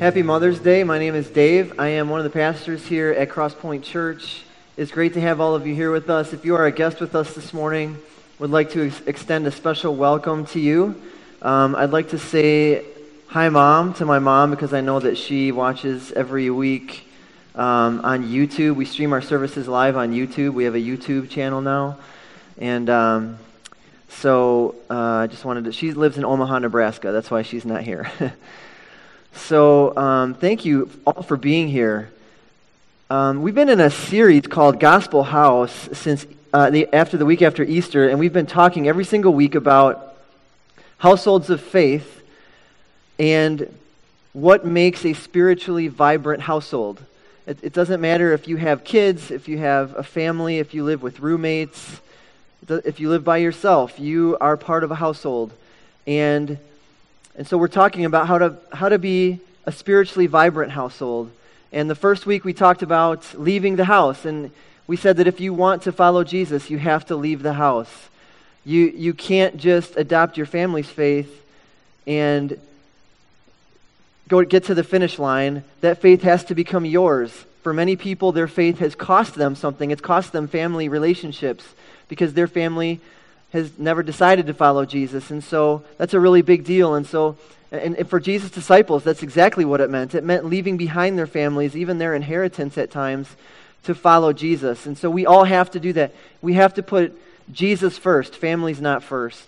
Happy Mother's Day. My name is Dave. I am one of the pastors here at Crosspoint Church. It's great to have all of you here with us. If you are a guest with us this morning, would like to ex- extend a special welcome to you. Um, I'd like to say hi, Mom, to my mom because I know that she watches every week um, on YouTube. We stream our services live on YouTube. We have a YouTube channel now. And um, so uh, I just wanted to, she lives in Omaha, Nebraska. That's why she's not here. So, um, thank you all for being here. Um, we've been in a series called Gospel House since uh, the, after the week after Easter, and we've been talking every single week about households of faith and what makes a spiritually vibrant household. It, it doesn't matter if you have kids, if you have a family, if you live with roommates, if you live by yourself, you are part of a household. And and so we're talking about how to, how to be a spiritually vibrant household. And the first week we talked about leaving the house. And we said that if you want to follow Jesus, you have to leave the house. You, you can't just adopt your family's faith and go get to the finish line. That faith has to become yours. For many people, their faith has cost them something. It's cost them family relationships because their family has never decided to follow Jesus. And so that's a really big deal. And so, and, and, for Jesus' disciples, that's exactly what it meant. It meant leaving behind their families, even their inheritance at times, to follow Jesus. And so we all have to do that. We have to put Jesus first, families not first.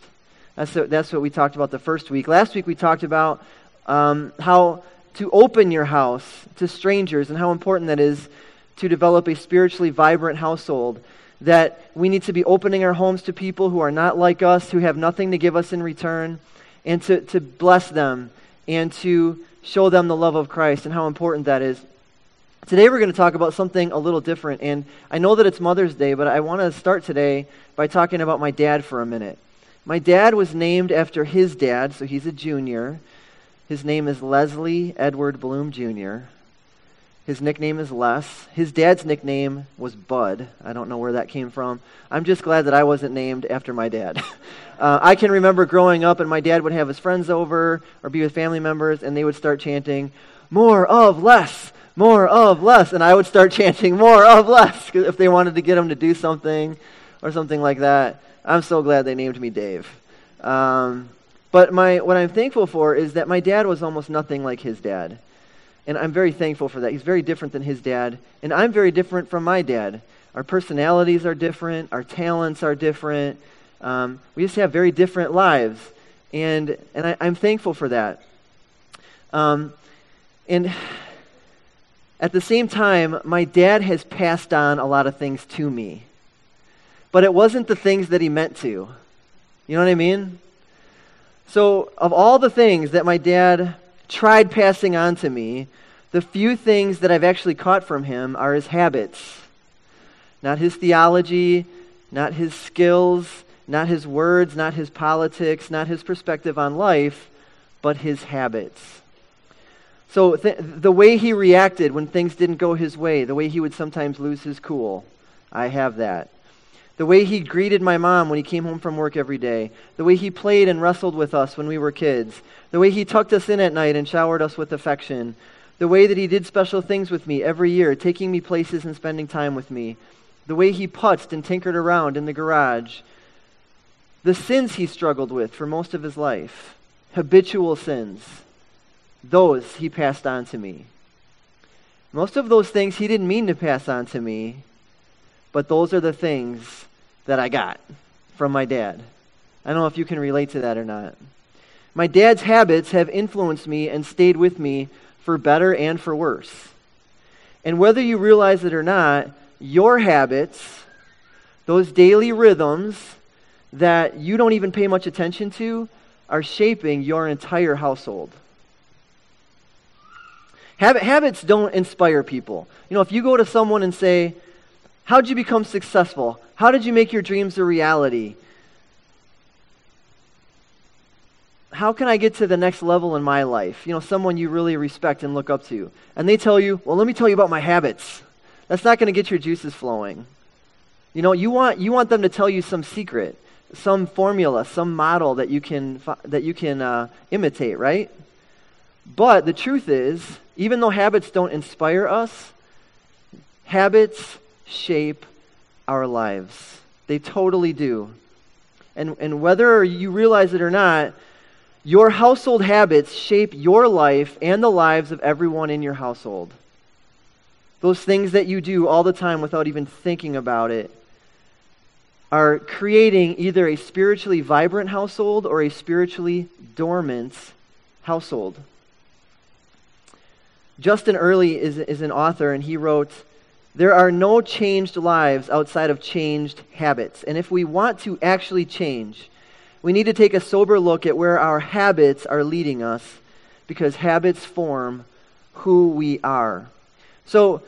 That's, what, that's what we talked about the first week. Last week we talked about um, how to open your house to strangers and how important that is to develop a spiritually vibrant household that we need to be opening our homes to people who are not like us, who have nothing to give us in return, and to, to bless them and to show them the love of Christ and how important that is. Today we're going to talk about something a little different, and I know that it's Mother's Day, but I want to start today by talking about my dad for a minute. My dad was named after his dad, so he's a junior. His name is Leslie Edward Bloom Jr. His nickname is Les. His dad's nickname was Bud. I don't know where that came from. I'm just glad that I wasn't named after my dad. uh, I can remember growing up, and my dad would have his friends over or be with family members, and they would start chanting, More of Les, more of Les. And I would start chanting, More of less, if they wanted to get him to do something or something like that. I'm so glad they named me Dave. Um, but my, what I'm thankful for is that my dad was almost nothing like his dad. And I'm very thankful for that. He's very different than his dad. And I'm very different from my dad. Our personalities are different, our talents are different. Um, we just have very different lives. And, and I, am thankful for that. Um, and at the same time, my dad has passed on a lot of things to me. But it wasn't the things that he meant to. You know what I mean? So, of all the things that my dad tried passing on to me, the few things that I've actually caught from him are his habits. Not his theology, not his skills, not his words, not his politics, not his perspective on life, but his habits. So, th- the way he reacted when things didn't go his way, the way he would sometimes lose his cool, I have that. The way he greeted my mom when he came home from work every day. The way he played and wrestled with us when we were kids. The way he tucked us in at night and showered us with affection. The way that he did special things with me every year, taking me places and spending time with me. The way he putzed and tinkered around in the garage. The sins he struggled with for most of his life. Habitual sins. Those he passed on to me. Most of those things he didn't mean to pass on to me but those are the things that I got from my dad. I don't know if you can relate to that or not. My dad's habits have influenced me and stayed with me for better and for worse. And whether you realize it or not, your habits, those daily rhythms that you don't even pay much attention to, are shaping your entire household. habits don't inspire people. You know, if you go to someone and say, how did you become successful? How did you make your dreams a reality? How can I get to the next level in my life? You know, someone you really respect and look up to. And they tell you, well, let me tell you about my habits. That's not going to get your juices flowing. You know, you want, you want them to tell you some secret, some formula, some model that you can, that you can uh, imitate, right? But the truth is, even though habits don't inspire us, habits shape our lives. They totally do. And, and whether you realize it or not, your household habits shape your life and the lives of everyone in your household. Those things that you do all the time without even thinking about it are creating either a spiritually vibrant household or a spiritually dormant household. Justin Earley is, is an author, and he wrote, There are no changed lives outside of changed habits. And if we want to actually change, we need to take a sober look at where our habits are leading us because habits form who we are. So,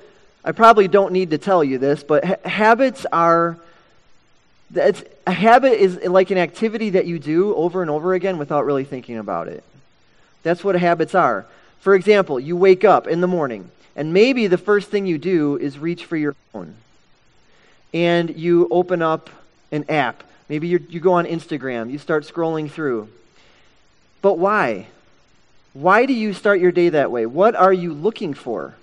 I probably don't need to tell you this, but ha- habits are it's, a habit is like an activity that you do over and over again without really thinking about it. That's what habits are. For example, you wake up in the morning, and maybe the first thing you do is reach for your phone. And you open up an app. Maybe you go on Instagram, you start scrolling through. But why? Why do you start your day that way? What are you looking for?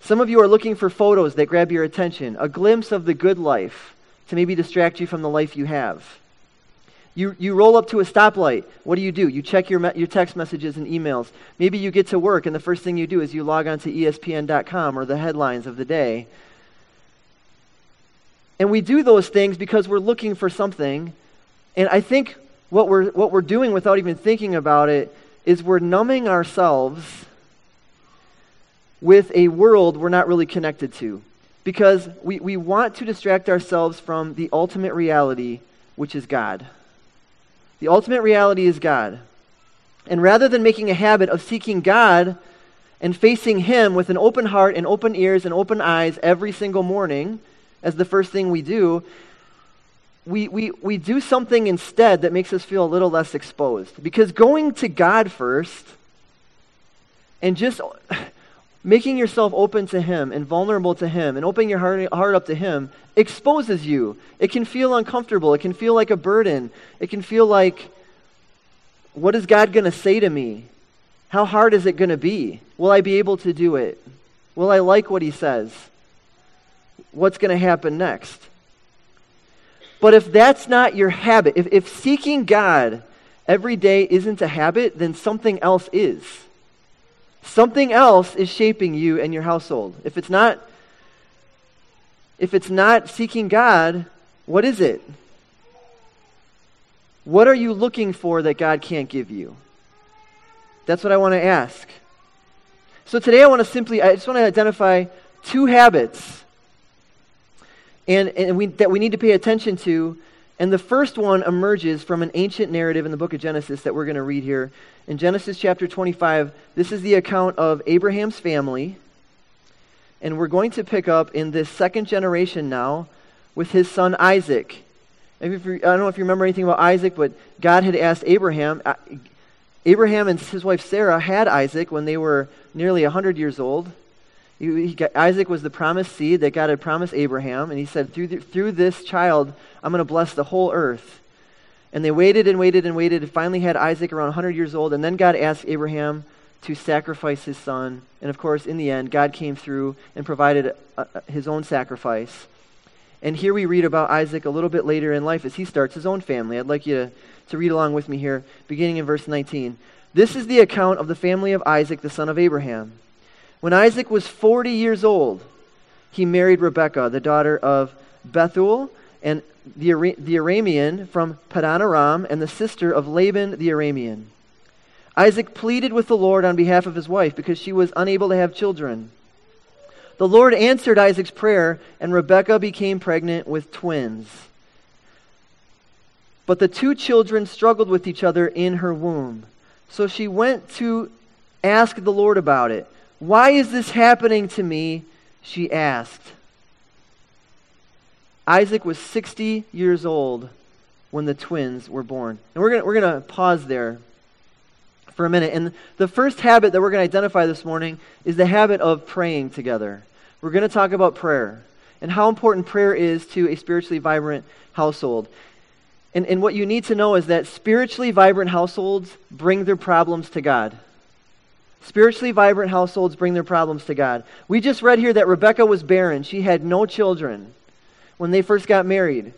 Some of you are looking for photos that grab your attention, a glimpse of the good life to maybe distract you from the life you have. You, you roll up to a stoplight. What do you do? You check your, me- your text messages and emails. Maybe you get to work, and the first thing you do is you log on to ESPN.com or the headlines of the day. And we do those things because we're looking for something. And I think what we're, what we're doing without even thinking about it is we're numbing ourselves with a world we're not really connected to. Because we, we want to distract ourselves from the ultimate reality, which is God. The ultimate reality is God. And rather than making a habit of seeking God and facing Him with an open heart and open ears and open eyes every single morning as the first thing we do, we, we, we do something instead that makes us feel a little less exposed. Because going to God first and just making yourself open to Him and vulnerable to Him and opening your heart, heart up to Him exposes you. It can feel uncomfortable. It can feel like a burden. It can feel like, what is God going to say to me? How hard is it going to be? Will I be able to do it? Will I like what He says? What's going to happen next? But if that's not your habit, if, if seeking God every day isn't a habit, then something else is. Something else is shaping you and your household. If it's not if it's not seeking God, what is it? What are you looking for that God can't give you? That's what I want to ask. So today I want to simply I just want to identify two habits and, and we, that we need to pay attention to. And the first one emerges from an ancient narrative in the book of Genesis that we're going to read here. In Genesis chapter 25, this is the account of Abraham's family. And we're going to pick up in this second generation now with his son Isaac. I don't know if you remember anything about Isaac, but God had asked Abraham. Uh, Abraham and his wife Sarah had Isaac when they were nearly 100 years old. He, got, Isaac was the promised seed that God had promised Abraham, and he said, Through, the, through this child, I'm going to bless the whole earth. And they waited and waited and waited and finally had Isaac around 100 years old. And then God asked Abraham to sacrifice his son. And of course, in the end, God came through and provided uh, uh, his own sacrifice. And here we read about Isaac a little bit later in life as he starts his own family. I'd like you to, to read along with me here, beginning in verse 19. This is the account of the family of Isaac, the son of Abraham. When Isaac was 40 years old, he married Rebekah, the daughter of Bethuel and the, the Aramean from Padan Aram, and the sister of Laban the Aramean. Isaac pleaded with the Lord on behalf of his wife because she was unable to have children. The Lord answered Isaac's prayer, and Rebekah became pregnant with twins. But the two children struggled with each other in her womb. So she went to ask the Lord about it. Why is this happening to me? She asked. Isaac was 60 years old when the twins were born. And we're going we're to pause there for a minute. And the first habit that we're going to identify this morning is the habit of praying together. We're going to talk about prayer and how important prayer is to a spiritually vibrant household. And, and what you need to know is that spiritually vibrant households bring their problems to God. Spiritually vibrant households bring their problems to God. We just read here that Rebecca was barren. She had no children when they first got married.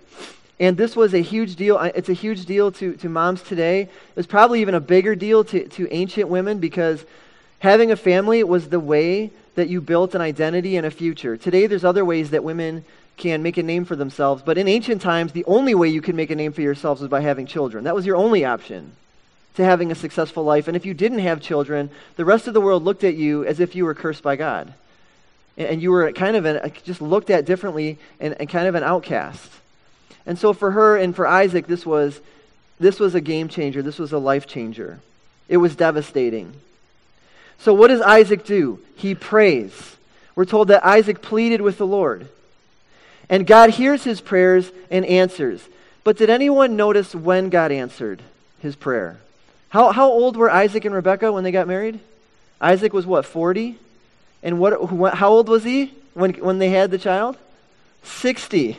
And this was a huge deal. It's a huge deal to, to moms today. It was probably even a bigger deal to, to ancient women because having a family was the way that you built an identity and a future. Today, there's other ways that women can make a name for themselves. But in ancient times, the only way you could make a name for yourselves was by having children. That was your only option to having a successful life. And if you didn't have children, the rest of the world looked at you as if you were cursed by God. And you were kind of an, just looked at differently and, and kind of an outcast. And so for her and for Isaac, this was, this was a game changer. This was a life changer. It was devastating. So what does Isaac do? He prays. We're told that Isaac pleaded with the Lord. And God hears his prayers and answers. But did anyone notice when God answered his prayer? How, how old were Isaac and Rebekah when they got married? Isaac was what, 40? And what, how old was he when, when they had the child? 60.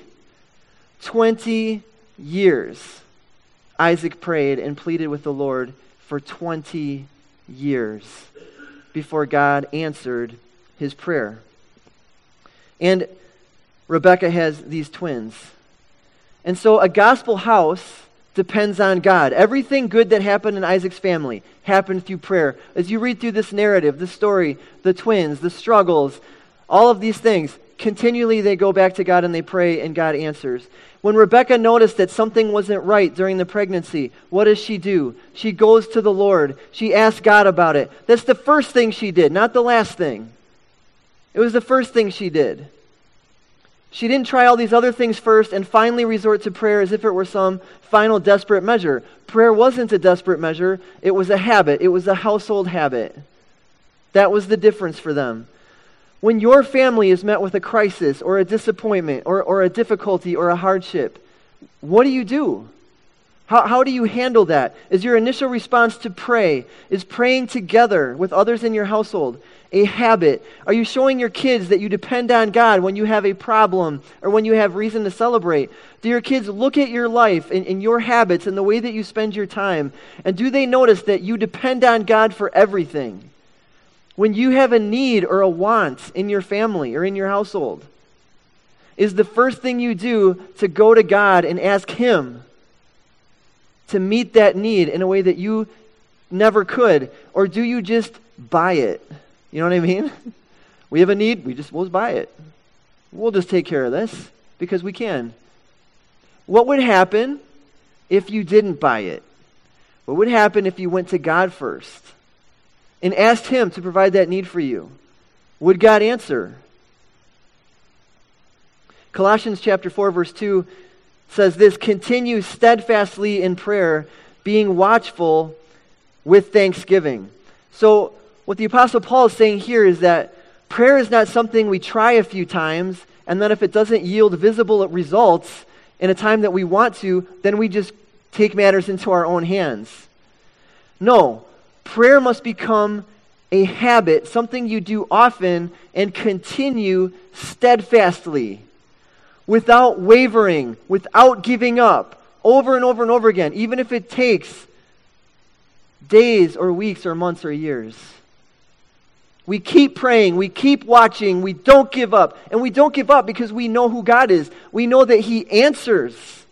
20 years. Isaac prayed and pleaded with the Lord for 20 years before God answered his prayer. And Rebecca has these twins. And so a gospel house depends on God. Everything good that happened in Isaac's family happened through prayer. As you read through this narrative, the story, the twins, the struggles, all of these things, continually they go back to God and they pray and God answers. When Rebecca noticed that something wasn't right during the pregnancy, what does she do? She goes to the Lord. She asks God about it. That's the first thing she did, not the last thing. It was the first thing she did. She didn't try all these other things first and finally resort to prayer as if it were some final desperate measure. Prayer wasn't a desperate measure, it was a habit, it was a household habit. That was the difference for them. When your family is met with a crisis or a disappointment or, or a difficulty or a hardship, what do you do? How, how do you handle that? Is your initial response to pray? Is praying together with others in your household? a habit? Are you showing your kids that you depend on God when you have a problem or when you have reason to celebrate? Do your kids look at your life and, and, your habits and the way that you spend your time? And do they notice that you depend on God for everything? When you have a need or a want in your family or in your household, is the first thing you do to go to God and ask Him to meet that need in a way that you never could? Or do you just buy it? You know what I mean? We have a need, we just we'll buy it. We'll just take care of this because we can. What would happen if you didn't buy it? What would happen if you went to God first and asked Him to provide that need for you? Would God answer? Colossians chapter 4 verse 2 says this, continue steadfastly in prayer, being watchful with thanksgiving. So what the Apostle Paul is saying here is that prayer is not something we try a few times, and then if it doesn't yield visible results in a time that we want to, then we just take matters into our own hands. No, prayer must become a habit, something you do often and continue steadfastly, without wavering, without giving up, over and over and over again, even if it takes days or weeks or months or years. We keep praying, we keep watching, we don't give up. And we don't give up because we know who God is. We know that He answers.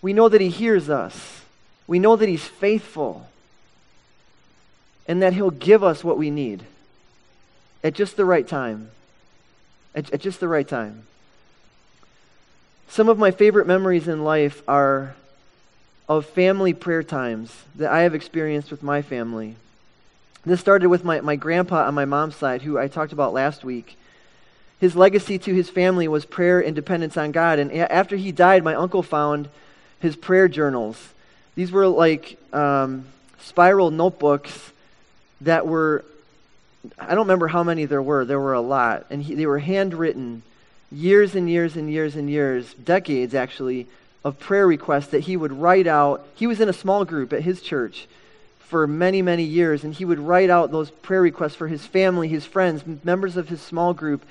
We know that He hears us. We know that He's faithful. And that He'll give us what we need at just the right time. At, at just the right time. Some of my favorite memories in life are of family prayer times that I have experienced with my family. This started with my, my grandpa on my mom's side, who I talked about last week. His legacy to his family was prayer and dependence on God. And after he died, my uncle found his prayer journals. These were like um, spiral notebooks that were, I don't remember how many there were, there were a lot. And he, they were handwritten years and years and years and years, decades actually, of prayer requests that he would write out. He was in a small group at his church for many, many years, and he would write out those prayer requests for his family, his friends, members of his small group,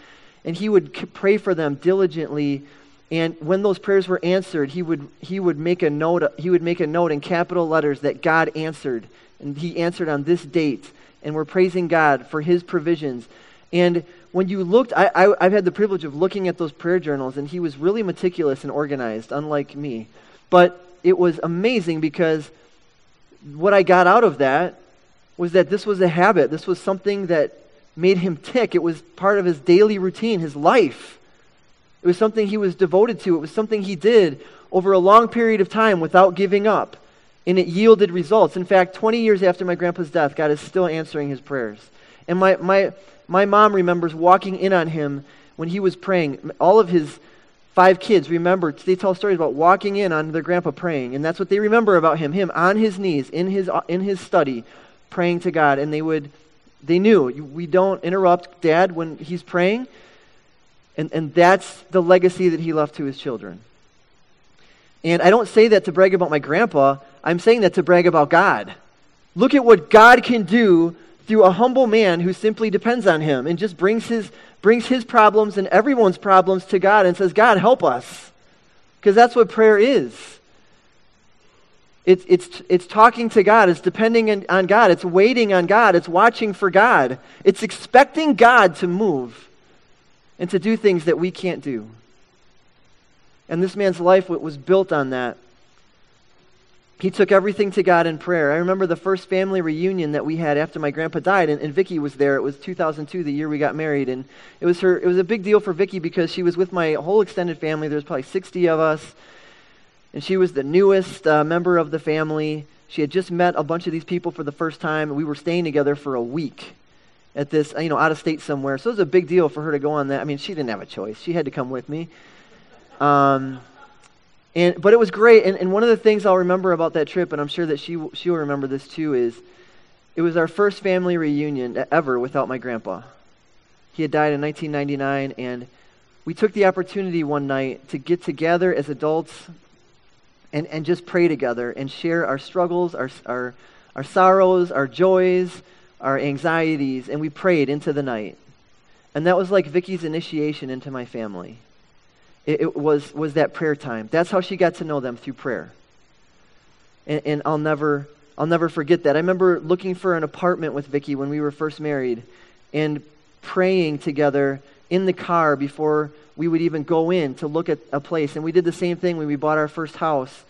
and he would pray for them diligently And when those prayers were answered, he would, he would make a note, he would make a note in capital letters that God answered. And he answered on this date. And we're praising God for his provisions. And when you looked, I, I, have had the privilege of looking at those prayer journals, and he was really meticulous and organized, unlike me. But it was amazing because what I got out of that was that this was a habit. This was something that made him tick. It was part of his daily routine, his life. It was something he was devoted to. It was something he did over a long period of time without giving up. And it yielded results. In fact, 20 years after my grandpa's death, God is still answering his prayers. And my, my, my mom remembers walking in on him when he was praying. All of his five kids remember, they tell stories about walking in on their grandpa praying. And that's what they remember about him, him on his knees in his, in his study praying to God. And they would, they knew, we don't interrupt dad when he's praying. And, and that's the legacy that he left to his children. And I don't say that to brag about my grandpa. I'm saying that to brag about God. Look at what God can do through a humble man who simply depends on him and just brings his, brings his problems and everyone's problems to God and says, God, help us. Because that's what prayer is. It's, it's, it's talking to God. It's depending on God. It's waiting on God. It's watching for God. It's expecting God to move and to do things that we can't do. And this man's life was built on that. He took everything to God in prayer. I remember the first family reunion that we had after my grandpa died, and, and Vicky was there. It was 2002, the year we got married, and it was her. It was a big deal for Vicky because she was with my whole extended family. There was probably 60 of us, and she was the newest uh, member of the family. She had just met a bunch of these people for the first time. We were staying together for a week at this, you know, out of state somewhere. So it was a big deal for her to go on that. I mean, she didn't have a choice. She had to come with me. Um, and, but it was great. And, and one of the things I'll remember about that trip, and I'm sure that she, she'll remember this too, is it was our first family reunion ever without my grandpa. He had died in 1999, and we took the opportunity one night to get together as adults and, and just pray together and share our struggles, our, our, our sorrows, our joys, our anxieties, and we prayed into the night. And that was like Vicky's initiation into my family. It, it, was, was that prayer time. That's how she got to know them through prayer. And, and I'll never I'll never forget that. I remember looking for an apartment with Vicky when we were first married and praying together in the car before we would even go in to look at a place. And we did the same thing when we bought our first house.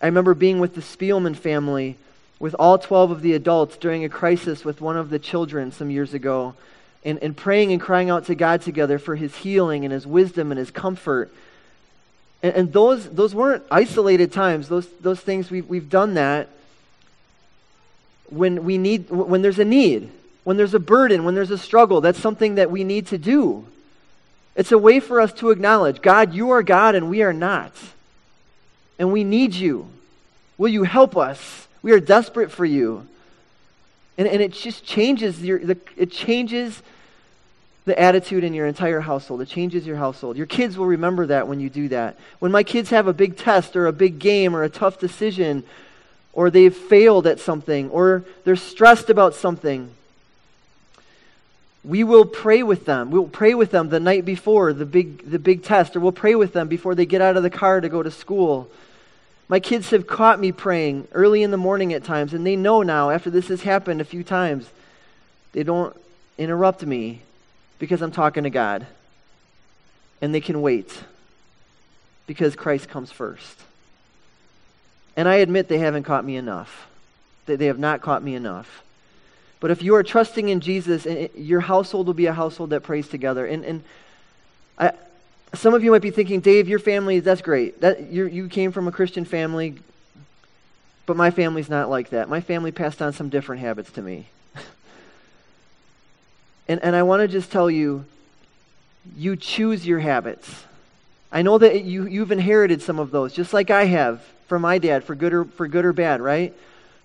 I remember being with the Spielman family with all 12 of the adults during a crisis with one of the children some years ago and, and praying and crying out to God together for his healing and his wisdom and his comfort. And, and those, those weren't isolated times. Those, those things, we've, we've done that when, we need, when there's a need, when there's a burden, when there's a struggle. That's something that we need to do. It's a way for us to acknowledge God, you are God and we are not. And we need you. Will you help us? We are desperate for you. And, and it just changes your, the, it changes the attitude in your entire household. It changes your household. Your kids will remember that when you do that. When my kids have a big test or a big game or a tough decision, or they've failed at something, or they're stressed about something, we will pray with them. We'll pray with them the night before the big, the big test, or we'll pray with them before they get out of the car to go to school. My kids have caught me praying early in the morning at times, and they know now, after this has happened a few times, they don't interrupt me because I'm talking to God. And they can wait because Christ comes first. And I admit they haven't caught me enough. They have not caught me enough. But if you are trusting in Jesus, your household will be a household that prays together. And, and I, some of you might be thinking, Dave, your family, that's great. That, you came from a Christian family, but my family's not like that. My family passed on some different habits to me. And, and I want to just tell you, you choose your habits. I know that you, you've inherited some of those, just like I have from my dad, for good or, for good or bad, right?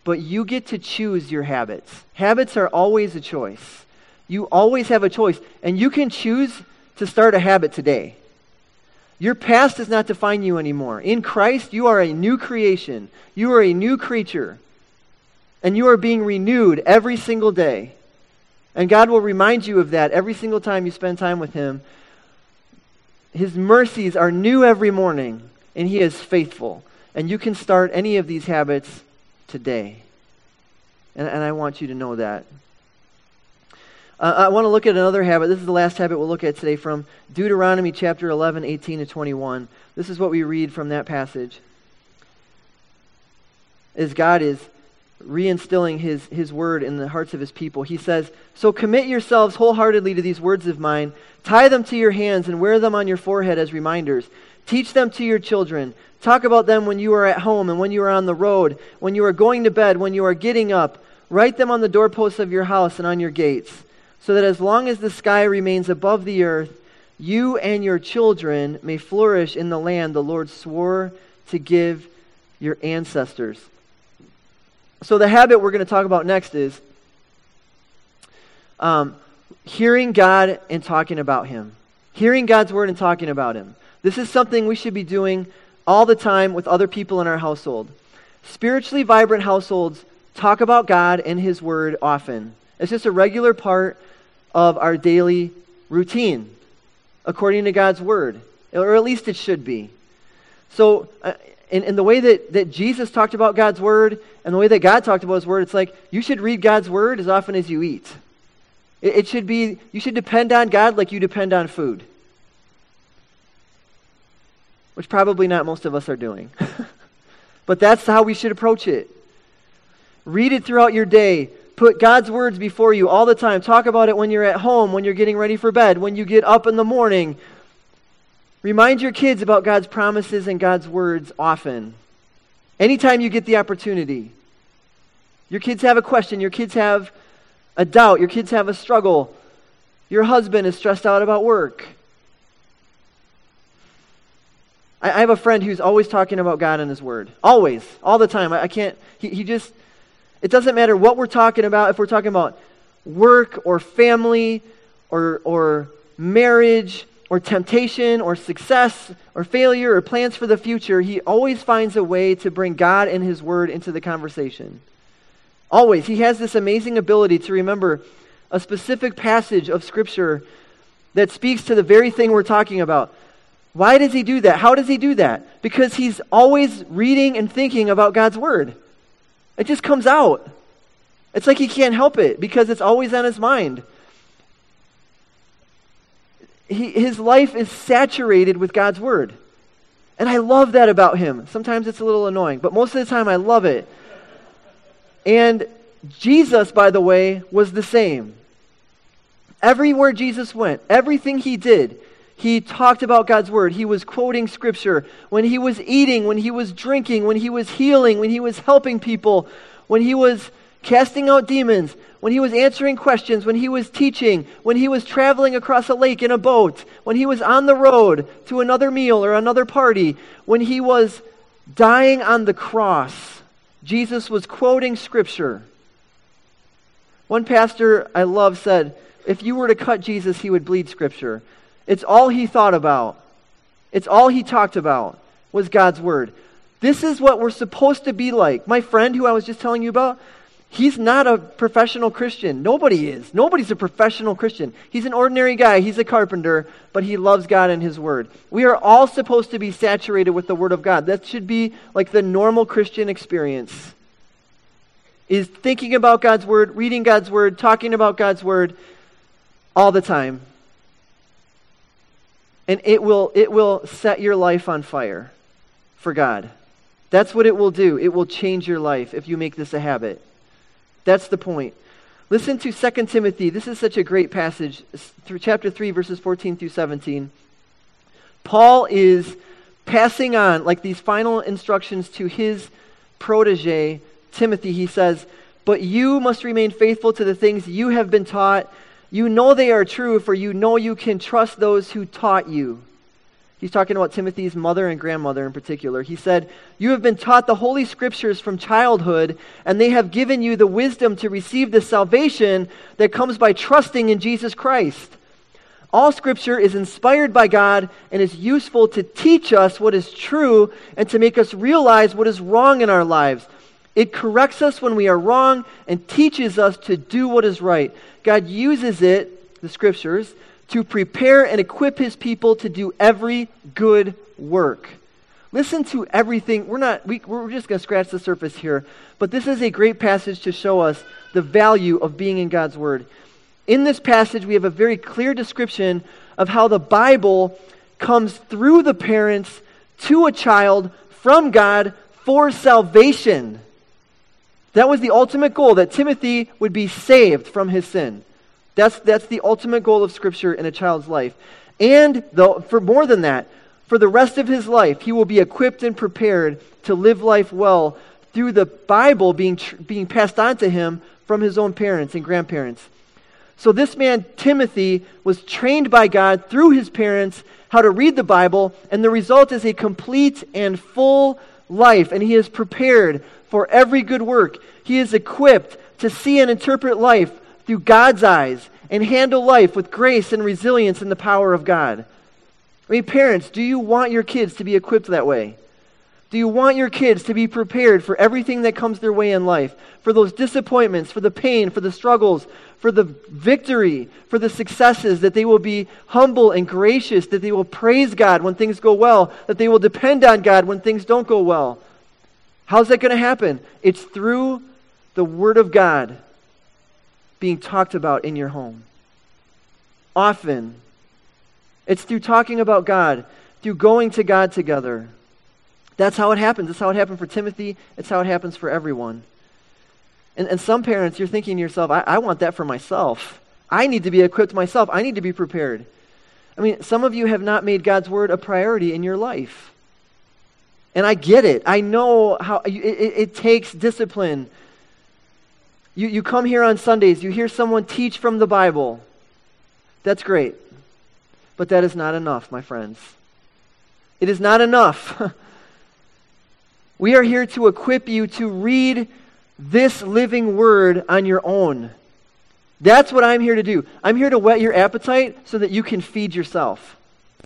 But you get to choose your habits. Habits are always a choice. You always have a choice. And you can choose to start a habit today. Your past does not define you anymore. In Christ, you are a new creation, you are a new creature, and you are being renewed every single day. And God will remind you of that every single time you spend time with Him. His mercies are new every morning, and He is faithful. And you can start any of these habits today. And, and I want you to know that. Uh, I want to look at another habit. This is the last habit we'll look at today from Deuteronomy chapter 11, 18 to 21. This is what we read from that passage. As God is reinstilling his, his word in the hearts of his people, he says, So commit yourselves wholeheartedly to these words of mine, tie them to your hands, and wear them on your forehead as reminders. Teach them to your children. Talk about them when you are at home and when you are on the road, when you are going to bed, when you are getting up. Write them on the doorposts of your house and on your gates, so that as long as the sky remains above the earth, you and your children may flourish in the land the Lord swore to give your ancestors. So, the habit we're going to talk about next is um, hearing God and talking about Him. Hearing God's word and talking about Him. This is something we should be doing all the time with other people in our household. Spiritually vibrant households talk about God and His Word often. It's just a regular part of our daily routine, according to God's Word, or at least it should be. So, in the way that, that Jesus talked about God's Word and the way that God talked about His Word, it's like you should read God's Word as often as you eat. It, it should be, you should depend on God like you depend on food which probably not most of us are doing. but that's how we should approach it. Read it throughout your day. Put God's words before you all the time. Talk about it when you're at home, when you're getting ready for bed, when you get up in the morning. Remind your kids about God's promises and God's words often. Anytime you get the opportunity. Your kids have a question, your kids have a doubt, your kids have a struggle, your husband is stressed out about work. I, I have a friend who's always talking about God and His Word. Always. All the time. I, I can't, he, he just, it doesn't matter what we're talking about, if we're talking about work or family or, or marriage or temptation or success or failure or plans for the future, he always finds a way to bring God and His Word into the conversation. Always. He has this amazing ability to remember a specific passage of Scripture that speaks to the very thing we're talking about. Why does he do that? How does he do that? Because he's always reading and thinking about God's word. It just comes out. It's like he can't help it because it's always on his mind. He, his life is saturated with God's word. And I love that about him. Sometimes it's a little annoying, but most of the time I love it. And Jesus, by the way, was the same. Everywhere Jesus went, everything he did, he talked about God's word. He was quoting scripture. When he was eating, when he was drinking, when he was healing, when he was helping people, when he was casting out demons, when he was answering questions, when he was teaching, when he was traveling across a lake in a boat, when he was on the road to another meal or another party, when he was dying on the cross, Jesus was quoting scripture. One pastor I love said, if you were to cut Jesus, he would bleed scripture. It's all he thought about. It's all he talked about was God's word. This is what we're supposed to be like. My friend who I was just telling you about, he's not a professional Christian. Nobody is. Nobody's a professional Christian. He's an ordinary guy. He's a carpenter, but he loves God and his word. We are all supposed to be saturated with the word of God. That should be like the normal Christian experience. Is thinking about God's word, reading God's word, talking about God's word all the time and it will, it will set your life on fire for God. That's what it will do. It will change your life if you make this a habit. That's the point. Listen to 2 Timothy. This is such a great passage, through chapter 3, verses 14 through 17. Paul is passing on, like these final instructions to his protege, Timothy. He says, But you must remain faithful to the things you have been taught you know they are true, for you know you can trust those who taught you. He's talking about Timothy's mother and grandmother in particular. He said, You have been taught the Holy Scriptures from childhood, and they have given you the wisdom to receive the salvation that comes by trusting in Jesus Christ. All Scripture is inspired by God and is useful to teach us what is true and to make us realize what is wrong in our lives. It corrects us when we are wrong and teaches us to do what is right. God uses it, the scriptures, to prepare and equip his people to do every good work. Listen to everything. We're not we, we're just going to scratch the surface here, but this is a great passage to show us the value of being in God's word. In this passage, we have a very clear description of how the Bible comes through the parents to a child from God for salvation. That was the ultimate goal, that Timothy would be saved from his sin. That's, that's the ultimate goal of Scripture in a child's life. And though, for more than that, for the rest of his life, he will be equipped and prepared to live life well through the Bible being, being passed on to him from his own parents and grandparents. So this man, Timothy, was trained by God through his parents how to read the Bible, and the result is a complete and full life. And he is prepared for every good work. He is equipped to see and interpret life through God's eyes and handle life with grace and resilience in the power of God. I mean, parents, do you want your kids to be equipped that way? Do you want your kids to be prepared for everything that comes their way in life? For those disappointments, for the pain, for the struggles, for the victory, for the successes, that they will be humble and gracious, that they will praise God when things go well, that they will depend on God when things don't go well. How's that going to happen? It's through the Word of God being talked about in your home. Often. It's through talking about God, through going to God together. That's how it happens. That's how it happened for Timothy. It's how it happens for everyone. And, and some parents, you're thinking to yourself, I, I want that for myself. I need to be equipped myself. I need to be prepared. I mean, some of you have not made God's word a priority in your life. And I get it. I know how it, it, it takes discipline. You, you come here on Sundays, you hear someone teach from the Bible. That's great. But that is not enough, my friends. It is not enough. We are here to equip you to read this living word on your own. That's what I'm here to do. I'm here to whet your appetite so that you can feed yourself.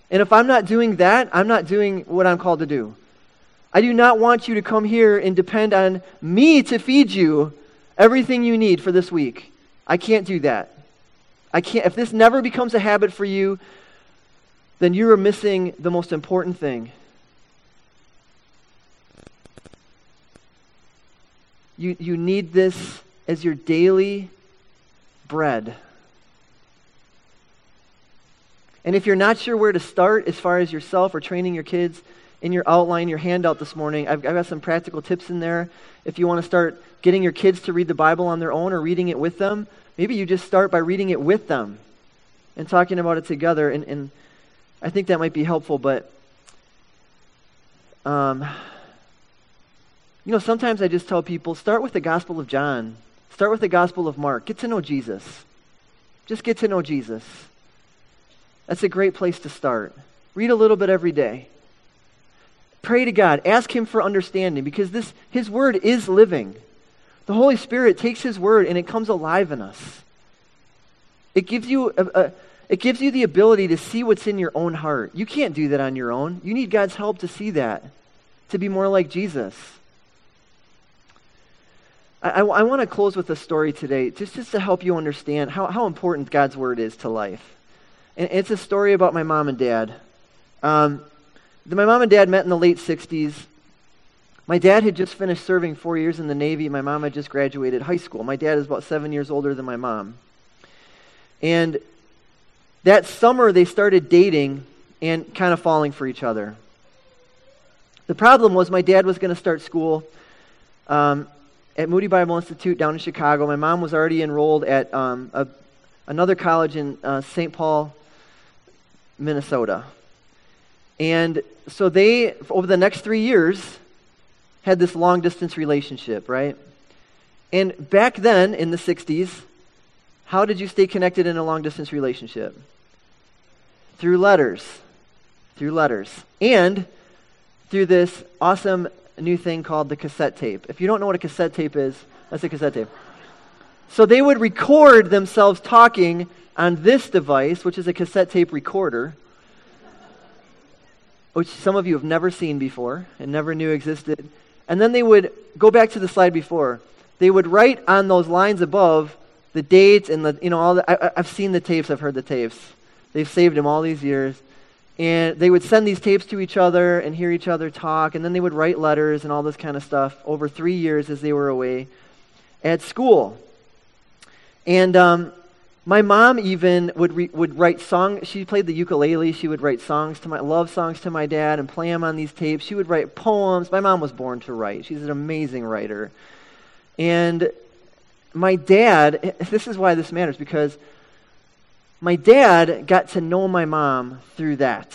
And if I'm not doing that, I'm not doing what I'm called to do. I do not want you to come here and depend on me to feed you everything you need for this week. I can't do that. I can't if this never becomes a habit for you, then you are missing the most important thing. You, you need this as your daily bread. And if you're not sure where to start as far as yourself or training your kids, in your outline, your handout this morning, I've, I've got some practical tips in there. If you want to start getting your kids to read the Bible on their own or reading it with them, maybe you just start by reading it with them and talking about it together. And, and I think that might be helpful, but um, you know, sometimes I just tell people start with the Gospel of John, start with the Gospel of Mark, get to know Jesus. Just get to know Jesus. That's a great place to start. Read a little bit every day. Pray to God. Ask Him for understanding because this, His Word is living. The Holy Spirit takes His Word and it comes alive in us. It gives you a, a, it gives you the ability to see what's in your own heart. You can't do that on your own. You need God's help to see that, to be more like Jesus. I, I, I want to close with a story today, just, just to help you understand how, how important God's Word is to life. And it's a story about my mom and dad. Um, my mom and dad met in the late 60s. My dad had just finished serving four years in the Navy. My mom had just graduated high school. My dad is about seven years older than my mom. And that summer, they started dating and kind of falling for each other. The problem was my dad was going to start school. Um, at Moody Bible Institute down in Chicago. My mom was already enrolled at um, a, another college in uh, St. Paul, Minnesota. And so they, over the next three years, had this long distance relationship, right? And back then, in the 60s, how did you stay connected in a long distance relationship? Through letters. Through letters. And through this awesome new thing called the cassette tape. If you don't know what a cassette tape is, that's a cassette tape. So they would record themselves talking on this device, which is a cassette tape recorder, which some of you have never seen before and never knew existed. And then they would go back to the slide before. They would write on those lines above the dates and the, you know, all the, I, I've seen the tapes, I've heard the tapes. They've saved them all these years. And they would send these tapes to each other and hear each other talk, and then they would write letters and all this kind of stuff over three years as they were away at school. And um, my mom even would, re- would write songs. She played the ukulele. She would write songs to my love songs to my dad and play them on these tapes. She would write poems. My mom was born to write. She's an amazing writer. And my dad, this is why this matters because my dad got to know my mom through that.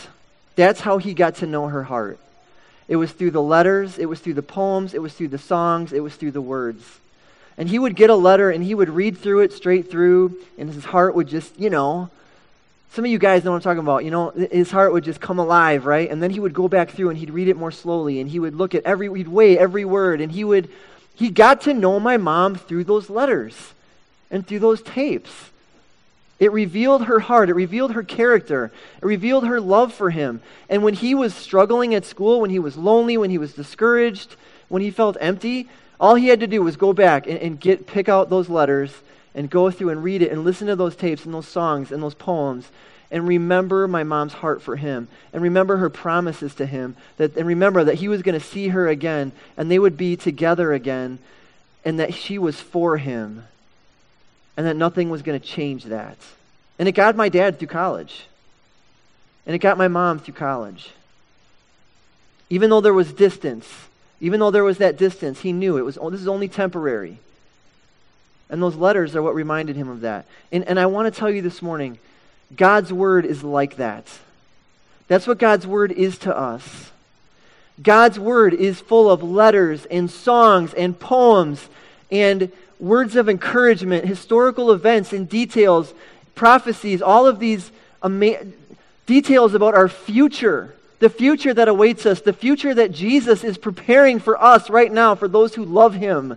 That's how he got to know her heart. It was through the letters, it was through the poems, it was through the songs, it was through the words. And he would get a letter and he would read through it straight through, and his heart would just, you know, some of you guys know what I'm talking about. You know, his heart would just come alive, right? And then he would go back through and he'd read it more slowly and he would look at every, he'd weigh every word and he would, he got to know my mom through those letters and through those tapes. It revealed her heart. It revealed her character. It revealed her love for him. And when he was struggling at school, when he was lonely, when he was discouraged, when he felt empty, all he had to do was go back and, and get pick out those letters and go through and read it and listen to those tapes and those songs and those poems and remember my mom's heart for him and remember her promises to him that and remember that he was going to see her again and they would be together again and that she was for him and that nothing was going to change that. And it got my dad through college. And it got my mom through college. Even though there was distance even though there was that distance, he knew it was this is only temporary. And those letters are what reminded him of that. And, and I want to tell you this morning God's word is like that. That's what God's word is to us. God's word is full of letters and songs and poems and words of encouragement, historical events and details, prophecies, all of these ama- details about our future the future that awaits us, the future that Jesus is preparing for us right now, for those who love Him.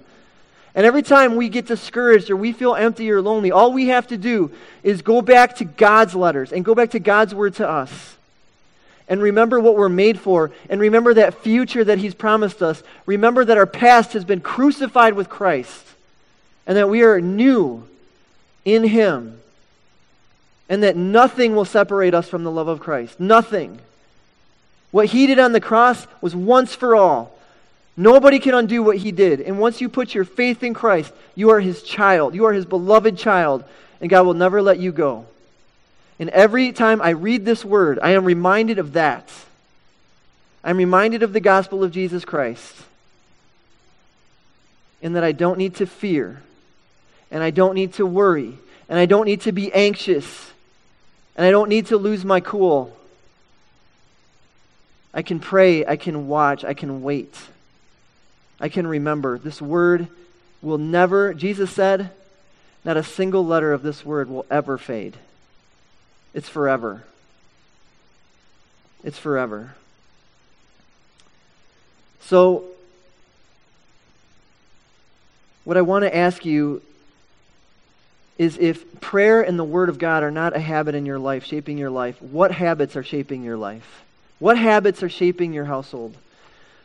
And every time we get discouraged or we feel empty or lonely, all we have to do is go back to God's letters and go back to God's word to us. And remember what we're made for. And remember that future that He's promised us. Remember that our past has been crucified with Christ. And that we are new in Him. And that nothing will separate us from the love of Christ. Nothing. What he did on the cross was once for all. Nobody can undo what he did. And once you put your faith in Christ, you are his child. You are his beloved child. And God will never let you go. And every time I read this word, I am reminded of that. I'm reminded of the gospel of Jesus Christ. And that I don't need to fear. And I don't need to worry. And I don't need to be anxious. And I don't need to lose my cool I can pray, I can watch, I can wait. I can remember. This word will never, Jesus said, not a single letter of this word will ever fade. It's forever. It's forever. So, what I want to ask you is if prayer and the Word of God are not a habit in your life, shaping your life, what habits are shaping your life? What habits are shaping your household?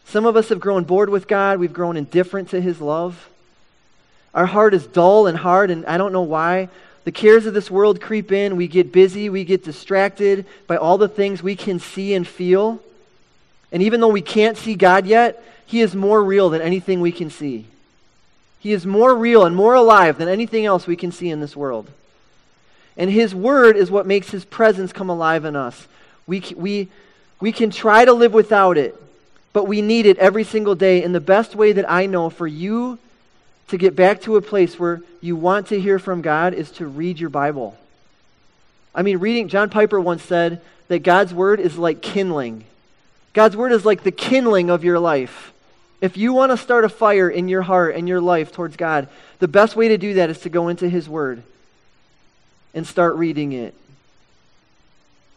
Some of us have grown bored with God. We've grown indifferent to His love. Our heart is dull and hard, and I don't know why. The cares of this world creep in. We get busy. We get distracted by all the things we can see and feel. And even though we can't see God yet, He is more real than anything we can see. He is more real and more alive than anything else we can see in this world. And His Word is what makes His presence come alive in us. We, we, we can try to live without it, but we need it every single day. And the best way that I know for you to get back to a place where you want to hear from God is to read your Bible. I mean, reading, John Piper once said that God's Word is like kindling. God's Word is like the kindling of your life. If you want to start a fire in your heart and your life towards God, the best way to do that is to go into His Word and start reading it.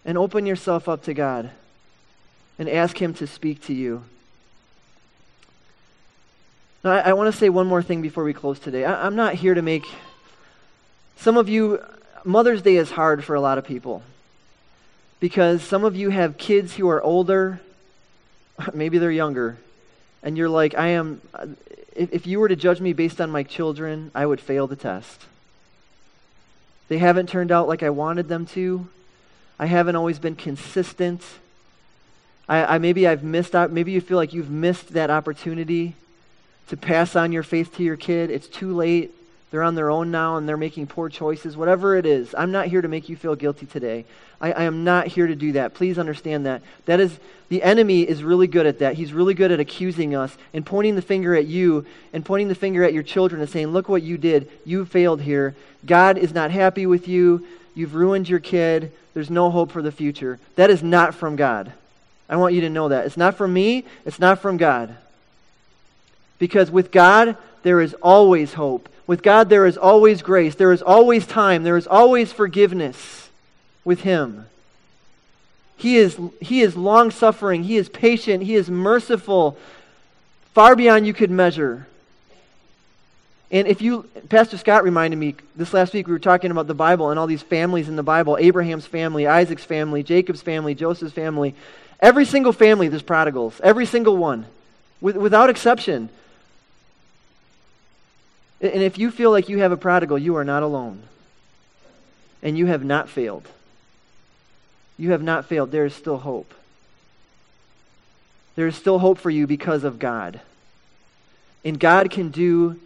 And open yourself up to God and ask Him to speak to you. Now, I, I want to say one more thing before we close today. I, I'm not here to make. Some of you, Mother's Day is hard for a lot of people because some of you have kids who are older, maybe they're younger, and you're like, I am. Uh, if, if you were to judge me based on my children, I would fail the test. They haven't turned out like I wanted them to. I haven't always been consistent. I, I maybe I've missed out. Maybe you feel like you've missed that opportunity to pass on your faith to your kid. It's too late. They're on their own now and they're making poor choices. Whatever it is, I'm not here to make you feel guilty today. I, I, am not here to do that. Please understand that. That is the enemy is really good at that. He's really good at accusing us and pointing the finger at you and pointing the finger at your children and saying, "Look what you did. You failed here. God is not happy with you. You've ruined your kid. There's no hope for the future." That is not from God. I want you to know that. It's not from me. It's not from God. Because with God, there is always hope. With God, there is always grace. There is always time. There is always forgiveness with Him. He is, he is long suffering. He is patient. He is merciful, far beyond you could measure. And if you, Pastor Scott reminded me this last week, we were talking about the Bible and all these families in the Bible Abraham's family, Isaac's family, Jacob's family, Joseph's family. Every single family, there's prodigals. Every single one, with, without exception. And if you feel like you have a prodigal, you are not alone. And you have not failed. You have not failed. There is still hope. There is still hope for you because of God. And God can do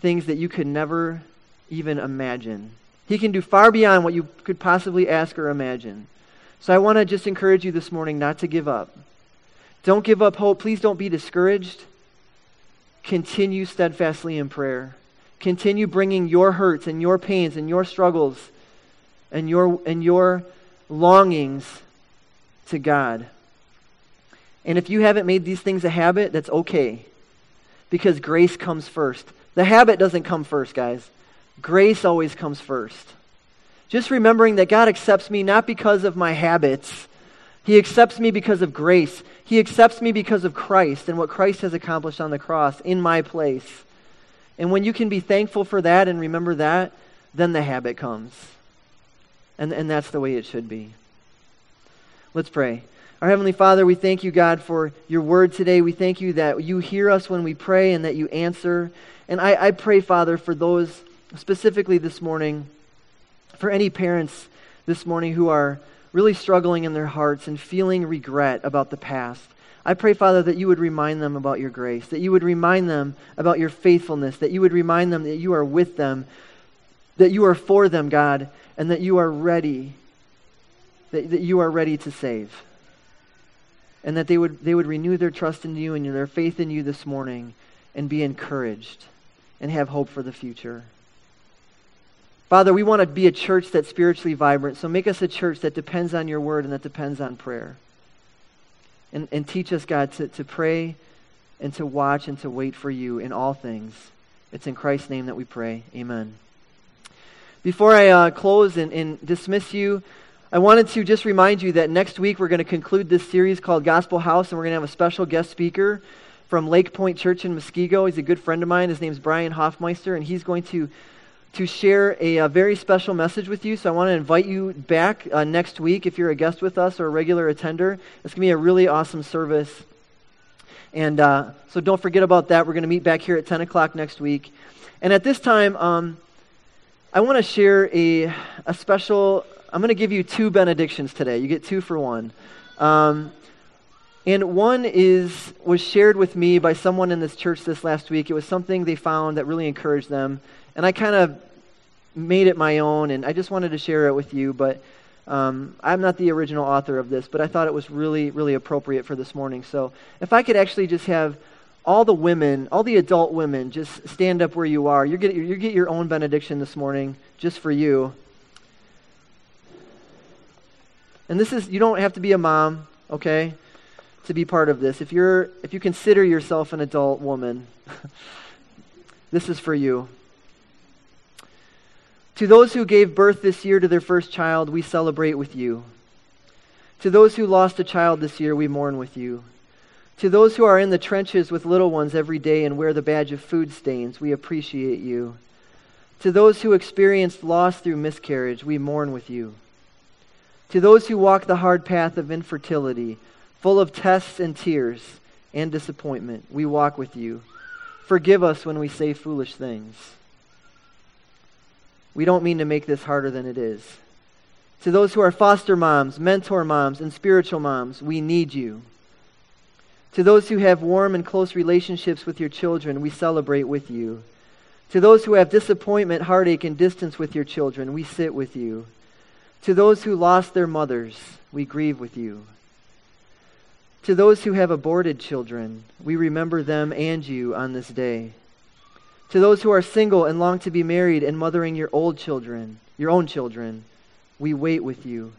things that you could never even imagine. He can do far beyond what you could possibly ask or imagine. So I want to just encourage you this morning not to give up. Don't give up hope. Please don't be discouraged. Continue steadfastly in prayer. Continue bringing your hurts and your pains and your struggles and your, and your longings to God. And if you haven't made these things a habit, that's okay. Because grace comes first. The habit doesn't come first, guys. Grace always comes first. Just remembering that God accepts me not because of my habits, He accepts me because of grace. He accepts me because of Christ and what Christ has accomplished on the cross in my place. And when you can be thankful for that and remember that, then the habit comes. And, and that's the way it should be. Let's pray. Our Heavenly Father, we thank you, God, for your word today. We thank you that you hear us when we pray and that you answer. And I, I pray, Father, for those specifically this morning, for any parents this morning who are really struggling in their hearts and feeling regret about the past. I pray, Father, that you would remind them about your grace, that you would remind them about your faithfulness, that you would remind them that you are with them, that you are for them, God, and that you are ready, that, that you are ready to save. And that they would, they would renew their trust in you and their faith in you this morning and be encouraged and have hope for the future. Father, we want to be a church that's spiritually vibrant, so make us a church that depends on your word and that depends on prayer. And, and teach us, God, to, to pray and to watch and to wait for you in all things. It's in Christ's name that we pray. Amen. Before I uh, close and, and dismiss you, I wanted to just remind you that next week we're going to conclude this series called Gospel House, and we're going to have a special guest speaker from Lake Point Church in Muskego. He's a good friend of mine. His name's Brian Hoffmeister, and he's going to to share a, a, very special message with you. So I want to invite you back uh, next week if you're a guest with us or a regular attender. It's going to be a really awesome service. And uh, so don't forget about that. We're going to meet back here at 10 o'clock next week. And at this time, um, I want to share a, a special, I'm going to give you two benedictions today. You get two for one. Um, and one is was shared with me by someone in this church this last week. It was something they found that really encouraged them. And I kind of made it my own, and I just wanted to share it with you. But um, I'm not the original author of this, but I thought it was really, really appropriate for this morning. So if I could actually just have all the women, all the adult women, just stand up where you are. You get, you get your own benediction this morning, just for you. And this is, you don't have to be a mom, okay, to be part of this. If you're, if you consider yourself an adult woman, this is for you. To those who gave birth this year to their first child, we celebrate with you. To those who lost a child this year, we mourn with you. To those who are in the trenches with little ones every day and wear the badge of food stains, we appreciate you. To those who experienced loss through miscarriage, we mourn with you. To those who walk the hard path of infertility, full of tests and tears and disappointment, we walk with you. Forgive us when we say foolish things. We don't mean to make this harder than it is. To those who are foster moms, mentor moms, and spiritual moms, we need you. To those who have warm and close relationships with your children, we celebrate with you. To those who have disappointment, heartache, and distance with your children, we sit with you. To those who lost their mothers, we grieve with you. To those who have aborted children, we remember them and you on this day. To those who are single and long to be married and mothering your old children, your own children, we wait with you.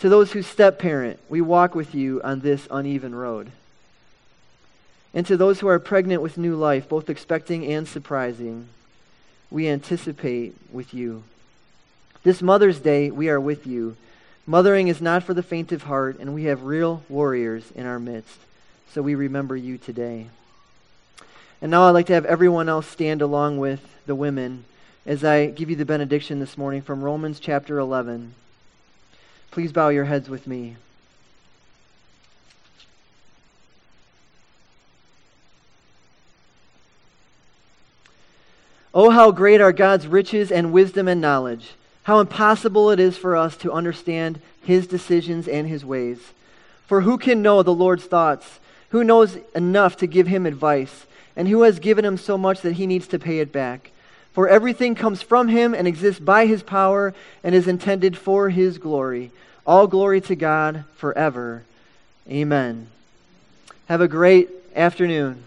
To those who step parent, we walk with you on this uneven road. And to those who are pregnant with new life, both expecting and surprising, we anticipate with you. This Mother's Day, we are with you. Mothering is not for the faint of heart, and we have real warriors in our midst. So we remember you today. And now I'd like to have everyone else stand along with the women as I give you the benediction this morning from Romans chapter 11. Please bow your heads with me. Oh, how great are God's riches and wisdom and knowledge! How impossible it is for us to understand his decisions and his ways. For who can know the Lord's thoughts? Who knows enough to give him advice? And who has given him so much that he needs to pay it back? For everything comes from him and exists by his power and is intended for his glory. All glory to God forever. Amen. Have a great afternoon.